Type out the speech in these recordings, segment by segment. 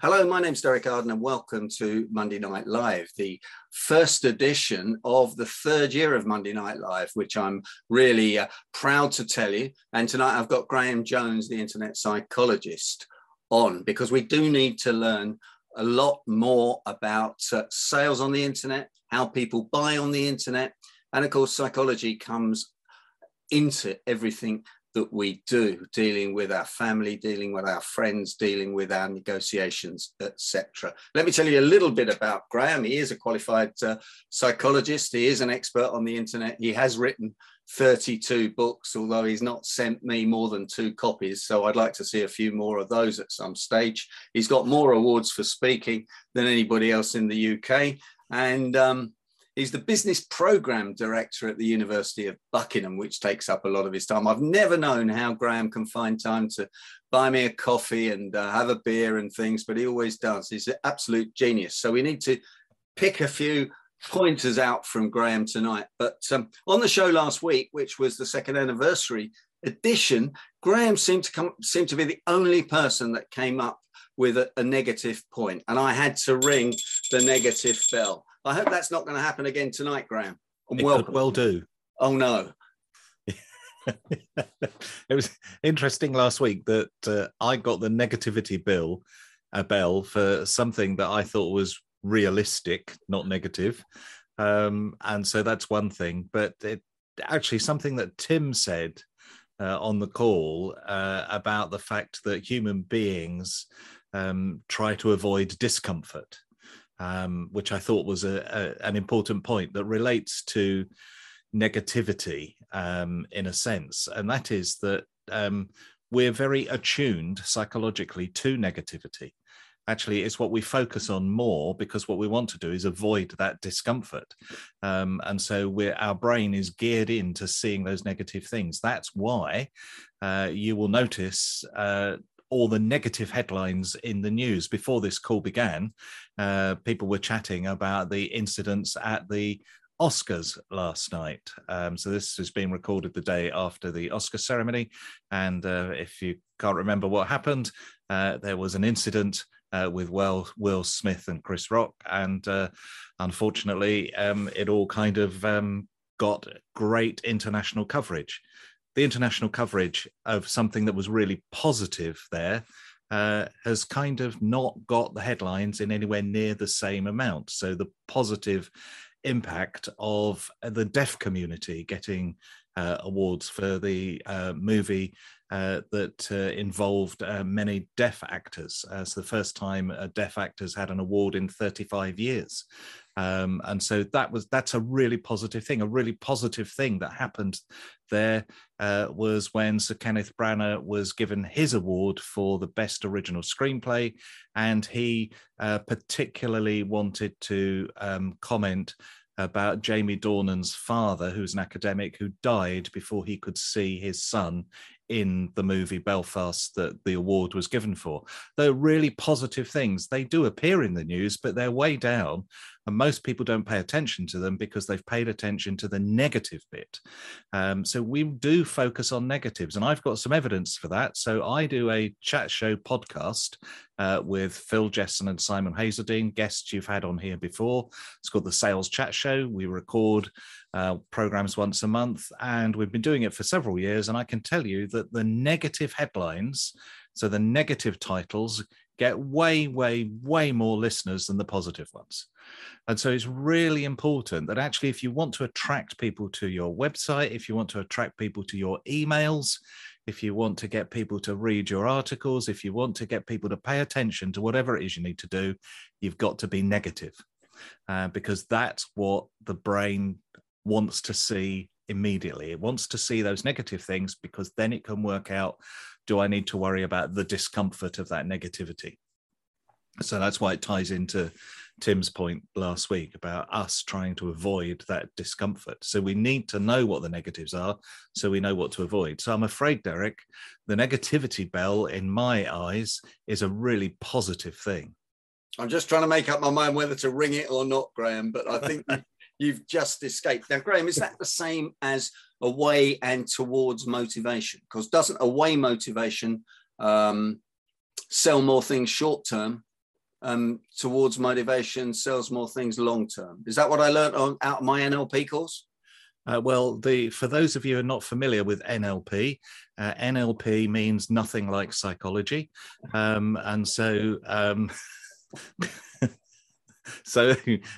Hello, my name's Derek Arden, and welcome to Monday Night Live, the first edition of the third year of Monday Night Live, which I'm really uh, proud to tell you. And tonight I've got Graham Jones, the internet psychologist, on because we do need to learn a lot more about uh, sales on the internet, how people buy on the internet. And of course, psychology comes into everything that we do, dealing with our family, dealing with our friends, dealing with our negotiations, etc. Let me tell you a little bit about Graham. He is a qualified uh, psychologist. He is an expert on the internet. He has written 32 books, although he's not sent me more than two copies. So I'd like to see a few more of those at some stage. He's got more awards for speaking than anybody else in the UK. And um, He's the business program director at the University of Buckingham, which takes up a lot of his time. I've never known how Graham can find time to buy me a coffee and uh, have a beer and things, but he always does. He's an absolute genius. So we need to pick a few pointers out from Graham tonight. But um, on the show last week, which was the second anniversary edition, Graham seemed to come seemed to be the only person that came up with a, a negative point, and I had to ring the negative bell. I hope that's not going to happen again tonight, Graham. And welcome. well do. Oh no. it was interesting last week that uh, I got the negativity bill, a bell for something that I thought was realistic, not negative. Um, and so that's one thing. But it actually something that Tim said uh, on the call uh, about the fact that human beings um, try to avoid discomfort um, which I thought was a, a, an important point that relates to negativity um, in a sense, and that is that um, we're very attuned psychologically to negativity. Actually, it's what we focus on more because what we want to do is avoid that discomfort, um, and so our brain is geared into seeing those negative things. That's why uh, you will notice uh, all the negative headlines in the news. Before this call began, uh, people were chatting about the incidents at the Oscars last night. Um, so this has been recorded the day after the Oscar ceremony. And uh, if you can't remember what happened, uh, there was an incident uh, with Will, Will Smith and Chris Rock. And uh, unfortunately, um, it all kind of um, got great international coverage the international coverage of something that was really positive there uh, has kind of not got the headlines in anywhere near the same amount. So the positive impact of the deaf community getting uh, awards for the uh, movie uh, that uh, involved uh, many deaf actors. it's the first time deaf actors had an award in 35 years. Um, and so that was that's a really positive thing. A really positive thing that happened there uh, was when Sir Kenneth Branagh was given his award for the best original screenplay, and he uh, particularly wanted to um, comment about Jamie Dornan's father, who's an academic who died before he could see his son in the movie Belfast that the award was given for. They're really positive things. They do appear in the news, but they're way down. And most people don't pay attention to them because they've paid attention to the negative bit. Um, so we do focus on negatives. And I've got some evidence for that. So I do a chat show podcast uh, with Phil Jesson and Simon Hazeldine, guests you've had on here before. It's called the Sales Chat Show. We record uh, programs once a month, and we've been doing it for several years. And I can tell you that the negative headlines, so the negative titles, get way, way, way more listeners than the positive ones. And so it's really important that actually, if you want to attract people to your website, if you want to attract people to your emails, if you want to get people to read your articles, if you want to get people to pay attention to whatever it is you need to do, you've got to be negative. Uh, because that's what the brain wants to see immediately. It wants to see those negative things because then it can work out do I need to worry about the discomfort of that negativity? So that's why it ties into Tim's point last week about us trying to avoid that discomfort. So we need to know what the negatives are so we know what to avoid. So I'm afraid, Derek, the negativity bell in my eyes is a really positive thing. I'm just trying to make up my mind whether to ring it or not, Graham, but I think you've just escaped. Now, Graham, is that the same as away and towards motivation? Because doesn't away motivation um, sell more things short term um, towards motivation sells more things long term. Is that what I learned on out of my NLP course? Uh, well, the for those of you who are not familiar with NLP, uh, NLP means nothing like psychology, um, and so um, so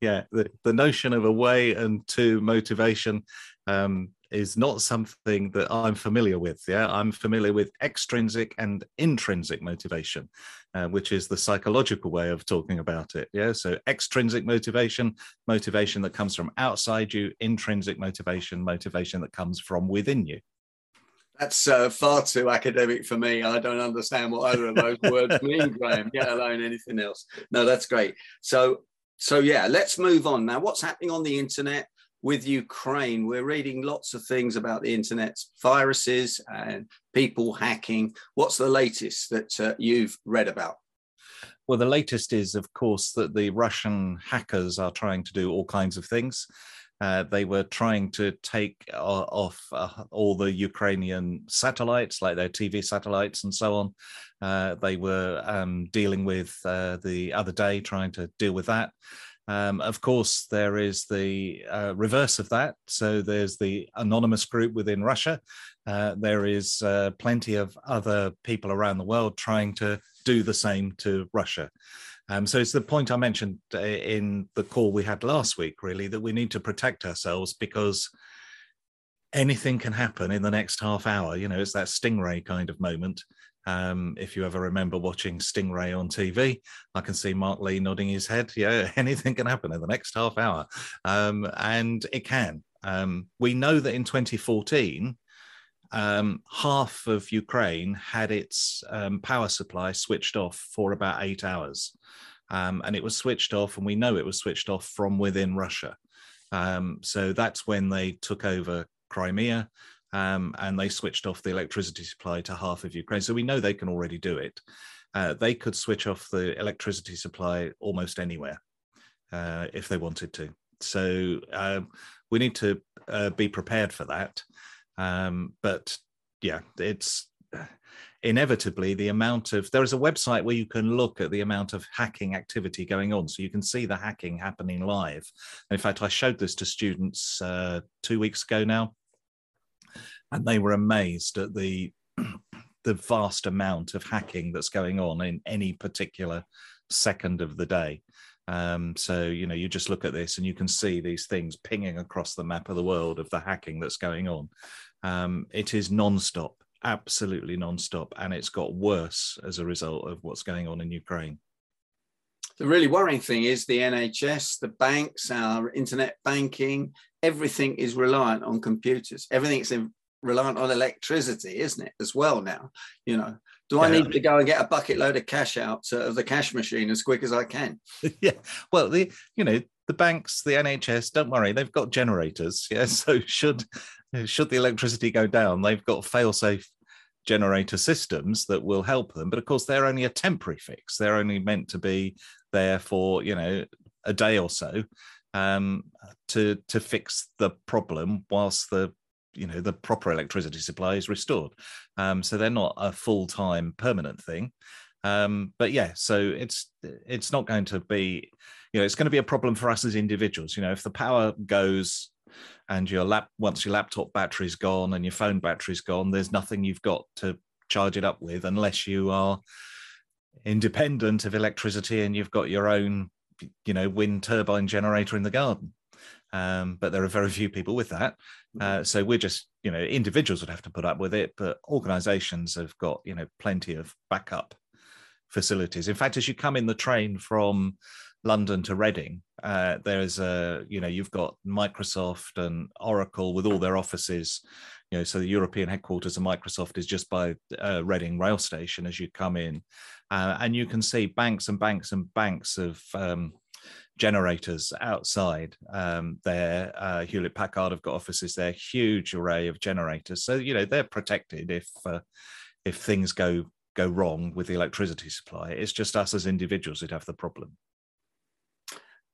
yeah, the, the notion of a way and to motivation um, is not something that I'm familiar with. Yeah, I'm familiar with extrinsic and intrinsic motivation, uh, which is the psychological way of talking about it. Yeah, so extrinsic motivation, motivation that comes from outside you, intrinsic motivation, motivation that comes from within you. That's uh, far too academic for me. I don't understand what either of those words mean, Graham, let alone anything else. No, that's great. So, so yeah, let's move on now. What's happening on the internet? with Ukraine. We're reading lots of things about the internet, viruses and people hacking. What's the latest that uh, you've read about? Well, the latest is, of course, that the Russian hackers are trying to do all kinds of things. Uh, they were trying to take uh, off uh, all the Ukrainian satellites, like their TV satellites and so on. Uh, they were um, dealing with uh, the other day, trying to deal with that. Um, of course, there is the uh, reverse of that. So there's the anonymous group within Russia. Uh, there is uh, plenty of other people around the world trying to do the same to Russia. Um, so it's the point I mentioned uh, in the call we had last week, really, that we need to protect ourselves because anything can happen in the next half hour. You know, it's that stingray kind of moment. Um, if you ever remember watching Stingray on TV, I can see Mark Lee nodding his head. Yeah, anything can happen in the next half hour. Um, and it can. Um, we know that in 2014, um, half of Ukraine had its um, power supply switched off for about eight hours. Um, and it was switched off, and we know it was switched off from within Russia. so that's when they took over Crimea um, and they switched off the electricity supply to half of Ukraine. So we know they can already do it. Uh, they could switch off the electricity supply almost anywhere uh, if they wanted to. So um, we need to uh, be prepared for that. Um, but yeah, it's inevitably the amount of there is a website where you can look at the amount of hacking activity going on so you can see the hacking happening live in fact i showed this to students uh, two weeks ago now and they were amazed at the the vast amount of hacking that's going on in any particular second of the day. Um, so you know, you just look at this and you can see these things pinging across the map of the world of the hacking that's going on. Um, it is non-stop, absolutely non-stop, and it's got worse as a result of what's going on in Ukraine. The really worrying thing is the NHS, the banks, our internet banking, everything is reliant on computers. Everything's in, reliant on electricity, isn't it, as well now? You know, do I need to go and get a bucket load of cash out of the cash machine as quick as I can? yeah. Well, the you know the banks, the NHS, don't worry, they've got generators. Yeah. So should should the electricity go down, they've got fail-safe generator systems that will help them. But of course, they're only a temporary fix. They're only meant to be there for you know a day or so um, to to fix the problem whilst the you know the proper electricity supply is restored. Um, so they're not a full time permanent thing. Um, but yeah, so it's it's not going to be, you know, it's going to be a problem for us as individuals. You know, if the power goes and your lap once your laptop battery's gone and your phone battery's gone, there's nothing you've got to charge it up with unless you are independent of electricity and you've got your own, you know, wind turbine generator in the garden. Um, but there are very few people with that. Uh, mm-hmm. so we're just, you know, individuals would have to put up with it, but organizations have got, you know, plenty of backup facilities. In fact, as you come in the train from London to Reading, uh, there's a, you know, you've got Microsoft and Oracle with all their offices. You know, so the European headquarters of Microsoft is just by uh, Reading rail station as you come in, uh, and you can see banks and banks and banks of um, generators outside um, there. Uh, Hewlett Packard have got offices there, huge array of generators. So you know they're protected if uh, if things go go wrong with the electricity supply. It's just us as individuals that have the problem.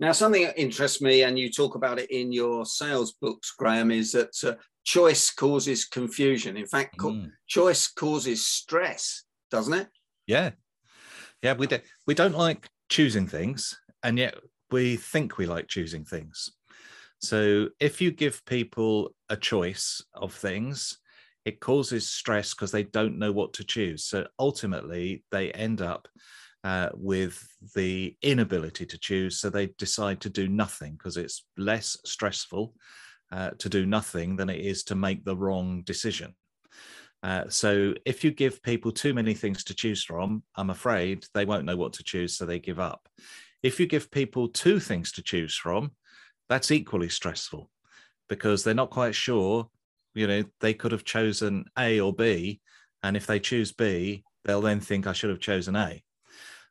Now, something that interests me, and you talk about it in your sales books, Graham, is that uh, choice causes confusion. In fact, mm. choice causes stress, doesn't it? Yeah, yeah. We do, we don't like choosing things, and yet we think we like choosing things. So if you give people a choice of things, it causes stress because they don't know what to choose. So ultimately, they end up uh, with the inability to choose. So they decide to do nothing because it's less stressful uh, to do nothing than it is to make the wrong decision. Uh, so if you give people too many things to choose from, I'm afraid they won't know what to choose, so they give up. If you give people two things to choose from, that's equally stressful because they're not quite sure. You know, they could have chosen A or B, and if they choose B, they'll then think I should have chosen A.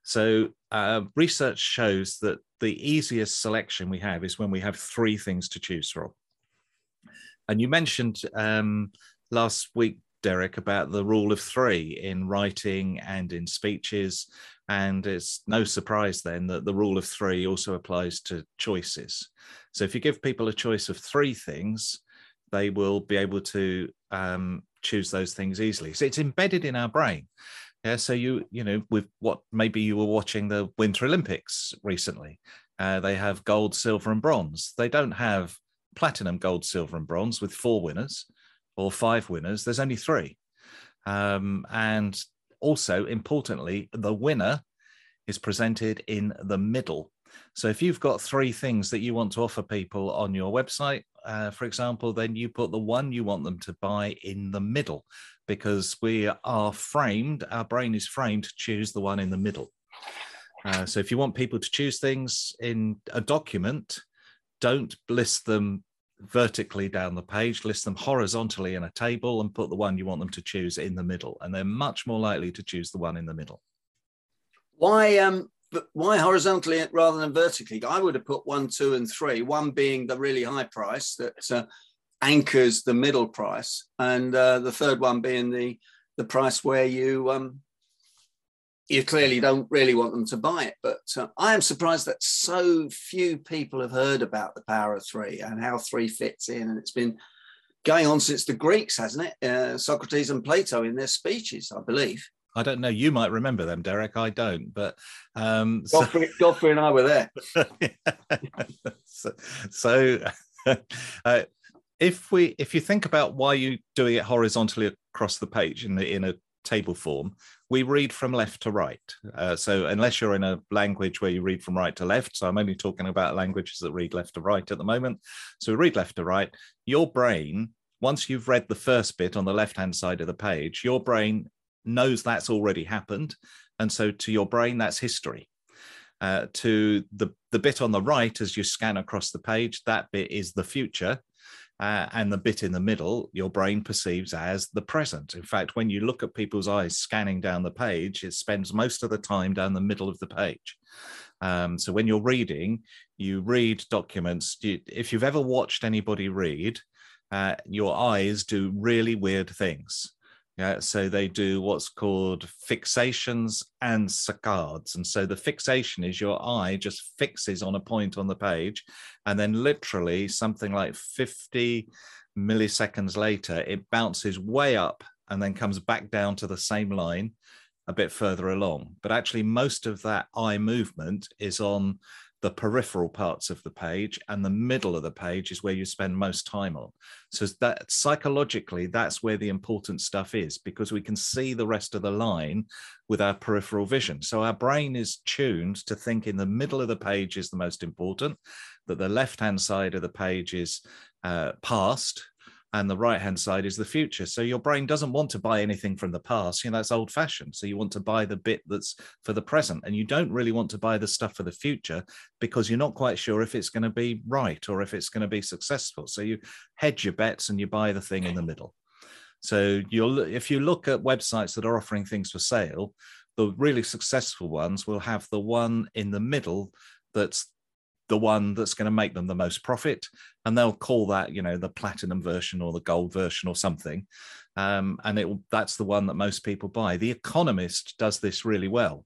So uh, research shows that the easiest selection we have is when we have three things to choose from. And you mentioned um, last week, Derek, about the rule of three in writing and in speeches. And it's no surprise then that the rule of three also applies to choices. So if you give people a choice of three things, they will be able to um, choose those things easily. So it's embedded in our brain. Yeah. So you, you know, with what maybe you were watching the Winter Olympics recently, uh, they have gold, silver, and bronze. They don't have platinum, gold, silver, and bronze with four winners or five winners. There's only three. Um, and also, importantly, the winner is presented in the middle. So if you've got three things that you want to offer people on your website, uh, for example, then you put the one you want them to buy in the middle because we are framed, our brain is framed to choose the one in the middle. Uh, so if you want people to choose things in a document, don't list them vertically down the page, list them horizontally in a table, and put the one you want them to choose in the middle. And they're much more likely to choose the one in the middle. Why um why horizontally rather than vertically? I would have put one, two, and three. One being the really high price that uh, anchors the middle price, and uh, the third one being the the price where you um, you clearly don't really want them to buy it. But uh, I am surprised that so few people have heard about the power of three and how three fits in. And it's been going on since the Greeks, hasn't it? Uh, Socrates and Plato in their speeches, I believe. I don't know. You might remember them, Derek. I don't, but um, Godfrey, so... Godfrey and I were there. so, so uh, if we if you think about why you're doing it horizontally across the page in the in a table form, we read from left to right. Uh, so unless you're in a language where you read from right to left, so I'm only talking about languages that read left to right at the moment. So we read left to right. Your brain, once you've read the first bit on the left-hand side of the page, your brain knows that's already happened. And so to your brain, that's history. Uh, to the, the bit on the right, as you scan across the page, that bit is the future uh, and the bit in the middle your brain perceives as the present. In fact, when you look at people's eyes scanning down the page, it spends most of the time down the middle of the page. Um, so when you're reading, you read documents. You, if you've ever watched anybody read, uh, your eyes do really weird things. Yeah, so they do what's called fixations and saccades. And so the fixation is your eye just fixes on a point on the page. And then literally something like 50 milliseconds later, it bounces way up and then comes back down to the same line a bit further along. But actually, most of that eye movement is on the peripheral parts of the page and the middle of the page is where you spend most time on. So that psychologically that's where the important stuff is because we can see the rest of the line with our peripheral vision. So our brain is tuned to think in the middle of the page is the most important that the left hand side of the page is uh, past and the right hand side is the future. So your brain doesn't want to buy anything from the past. You know, that's old fashioned. So you want to buy the bit that's for the present. And you don't really want to buy the stuff for the future because you're not quite sure if it's going to be right or if it's going to be successful. So you hedge your bets and you buy the thing in the middle. So you'll if you look at websites that are offering things for sale, the really successful ones will have the one in the middle that's the one that's going to make them the most profit and they'll call that you know the platinum version or the gold version or something. Um, and it that's the one that most people buy. The economist does this really well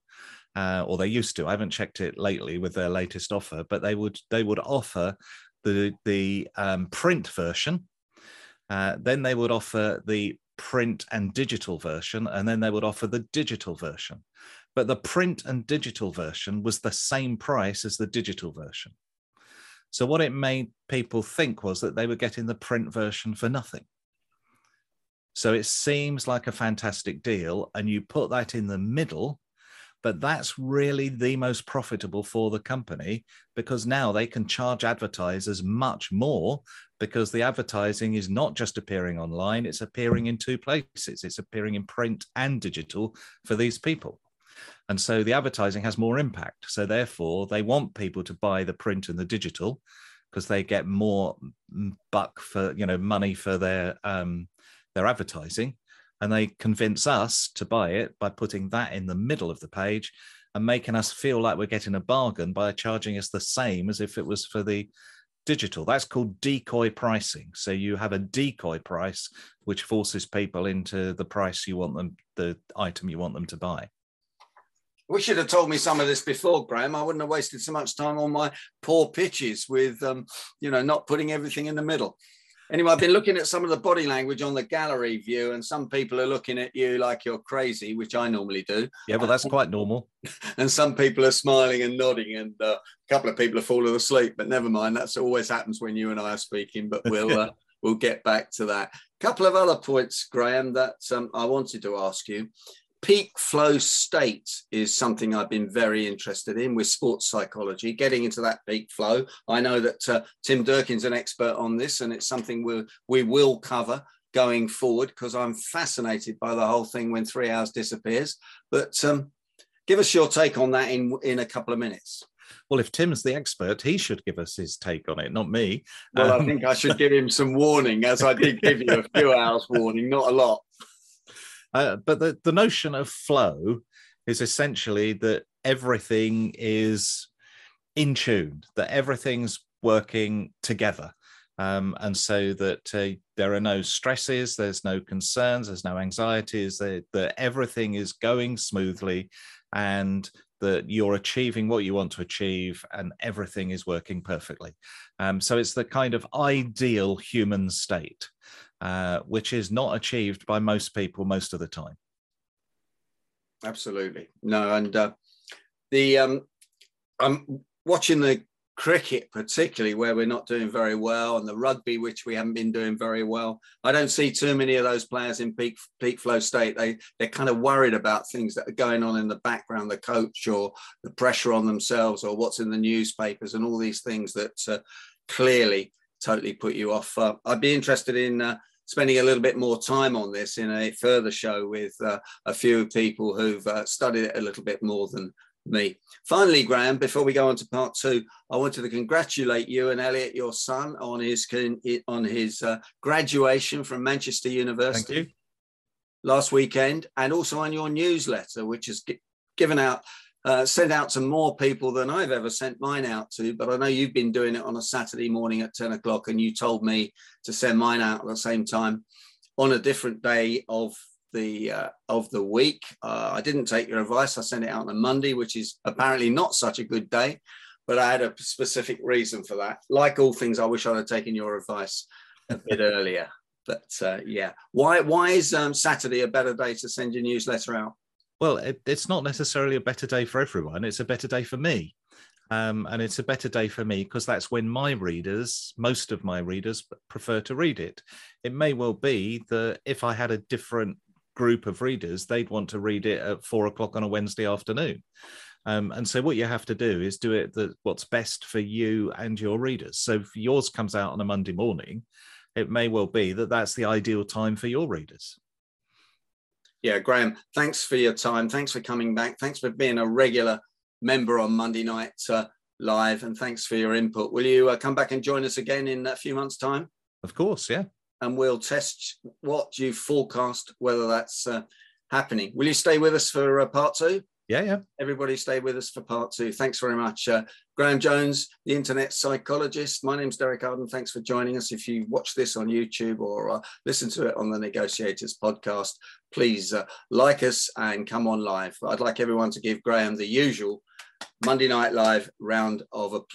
uh, or they used to. I haven't checked it lately with their latest offer but they would they would offer the the um, print version. Uh, then they would offer the print and digital version, and then they would offer the digital version. But the print and digital version was the same price as the digital version. So what it made people think was that they were getting the print version for nothing. So it seems like a fantastic deal, and you put that in the middle, but that's really the most profitable for the company because now they can charge advertisers much more because the advertising is not just appearing online, it's appearing in two places. It's appearing in print and digital for these people. And so the advertising has more impact. So therefore, they want people to buy the print and the digital because they get more buck for you know money for their um, their advertising, and they convince us to buy it by putting that in the middle of the page and making us feel like we're getting a bargain by charging us the same as if it was for the digital. That's called decoy pricing. So you have a decoy price which forces people into the price you want them, the item you want them to buy. We should have told me some of this before, Graham. I wouldn't have wasted so much time on my poor pitches with, um, you know, not putting everything in the middle. Anyway, I've been looking at some of the body language on the gallery view, and some people are looking at you like you're crazy, which I normally do. Yeah, well, that's quite normal. and some people are smiling and nodding, and uh, a couple of people are falling asleep. But never mind, that's always happens when you and I are speaking. But we'll uh, we'll get back to that. A couple of other points, Graham, that um, I wanted to ask you peak flow state is something I've been very interested in with sports psychology, getting into that peak flow. I know that uh, Tim Durkin's an expert on this, and it's something we'll, we will cover going forward because I'm fascinated by the whole thing when three hours disappears. But um, give us your take on that in, in a couple of minutes. Well, if Tim's the expert, he should give us his take on it, not me. Well, um, I think I should give him some warning, as I did give you a few hours warning, not a lot. Uh, but the, the notion of flow is essentially that everything is in tune, that everything's working together. Um, and so that uh, there are no stresses, there's no concerns, there's no anxieties, that, that everything is going smoothly and that you're achieving what you want to achieve and everything is working perfectly. Um, so it's the kind of ideal human state. Uh, which is not achieved by most people most of the time. Absolutely. No, and uh, the um, I'm watching the cricket particularly where we're not doing very well and the rugby which we haven't been doing very well i don't see too many of those players in peak peak flow state they they're kind of worried about things that are going on in the background the coach or the pressure on themselves or what's in the newspapers and all these things that uh, clearly totally put you off uh, i'd be interested in uh, spending a little bit more time on this in a further show with uh, a few people who've uh, studied it a little bit more than me. Finally, Graham, before we go on to part two, I wanted to congratulate you and Elliot, your son, on his on his uh, graduation from Manchester University last weekend, and also on your newsletter, which has given out uh, sent out to more people than I've ever sent mine out to. But I know you've been doing it on a Saturday morning at 10 o'clock, and you told me to send mine out at the same time on a different day of the uh, of the week. Uh, I didn't take your advice. I sent it out on a Monday, which is apparently not such a good day, but I had a specific reason for that. Like all things, I wish I'd taken your advice a bit earlier. But uh, yeah, why why is um, Saturday a better day to send your newsletter out? Well, it, it's not necessarily a better day for everyone. It's a better day for me. Um, and it's a better day for me because that's when my readers, most of my readers, prefer to read it. It may well be that if I had a different group of readers, they'd want to read it at four o'clock on a Wednesday afternoon. Um, and so what you have to do is do it the, what's best for you and your readers. So if yours comes out on a Monday morning, it may well be that that's the ideal time for your readers yeah, Graham, thanks for your time. Thanks for coming back. Thanks for being a regular member on Monday night uh, live, and thanks for your input. Will you uh, come back and join us again in a few months' time? Of course, yeah. And we'll test what you forecast, whether that's uh, happening. Will you stay with us for uh, part two? Yeah, yeah. Everybody stay with us for part two. Thanks very much. Uh, Graham Jones, the internet psychologist. My name's Derek Arden. Thanks for joining us. If you watch this on YouTube or uh, listen to it on the Negotiators podcast, please uh, like us and come on live. I'd like everyone to give Graham the usual Monday Night Live round of applause.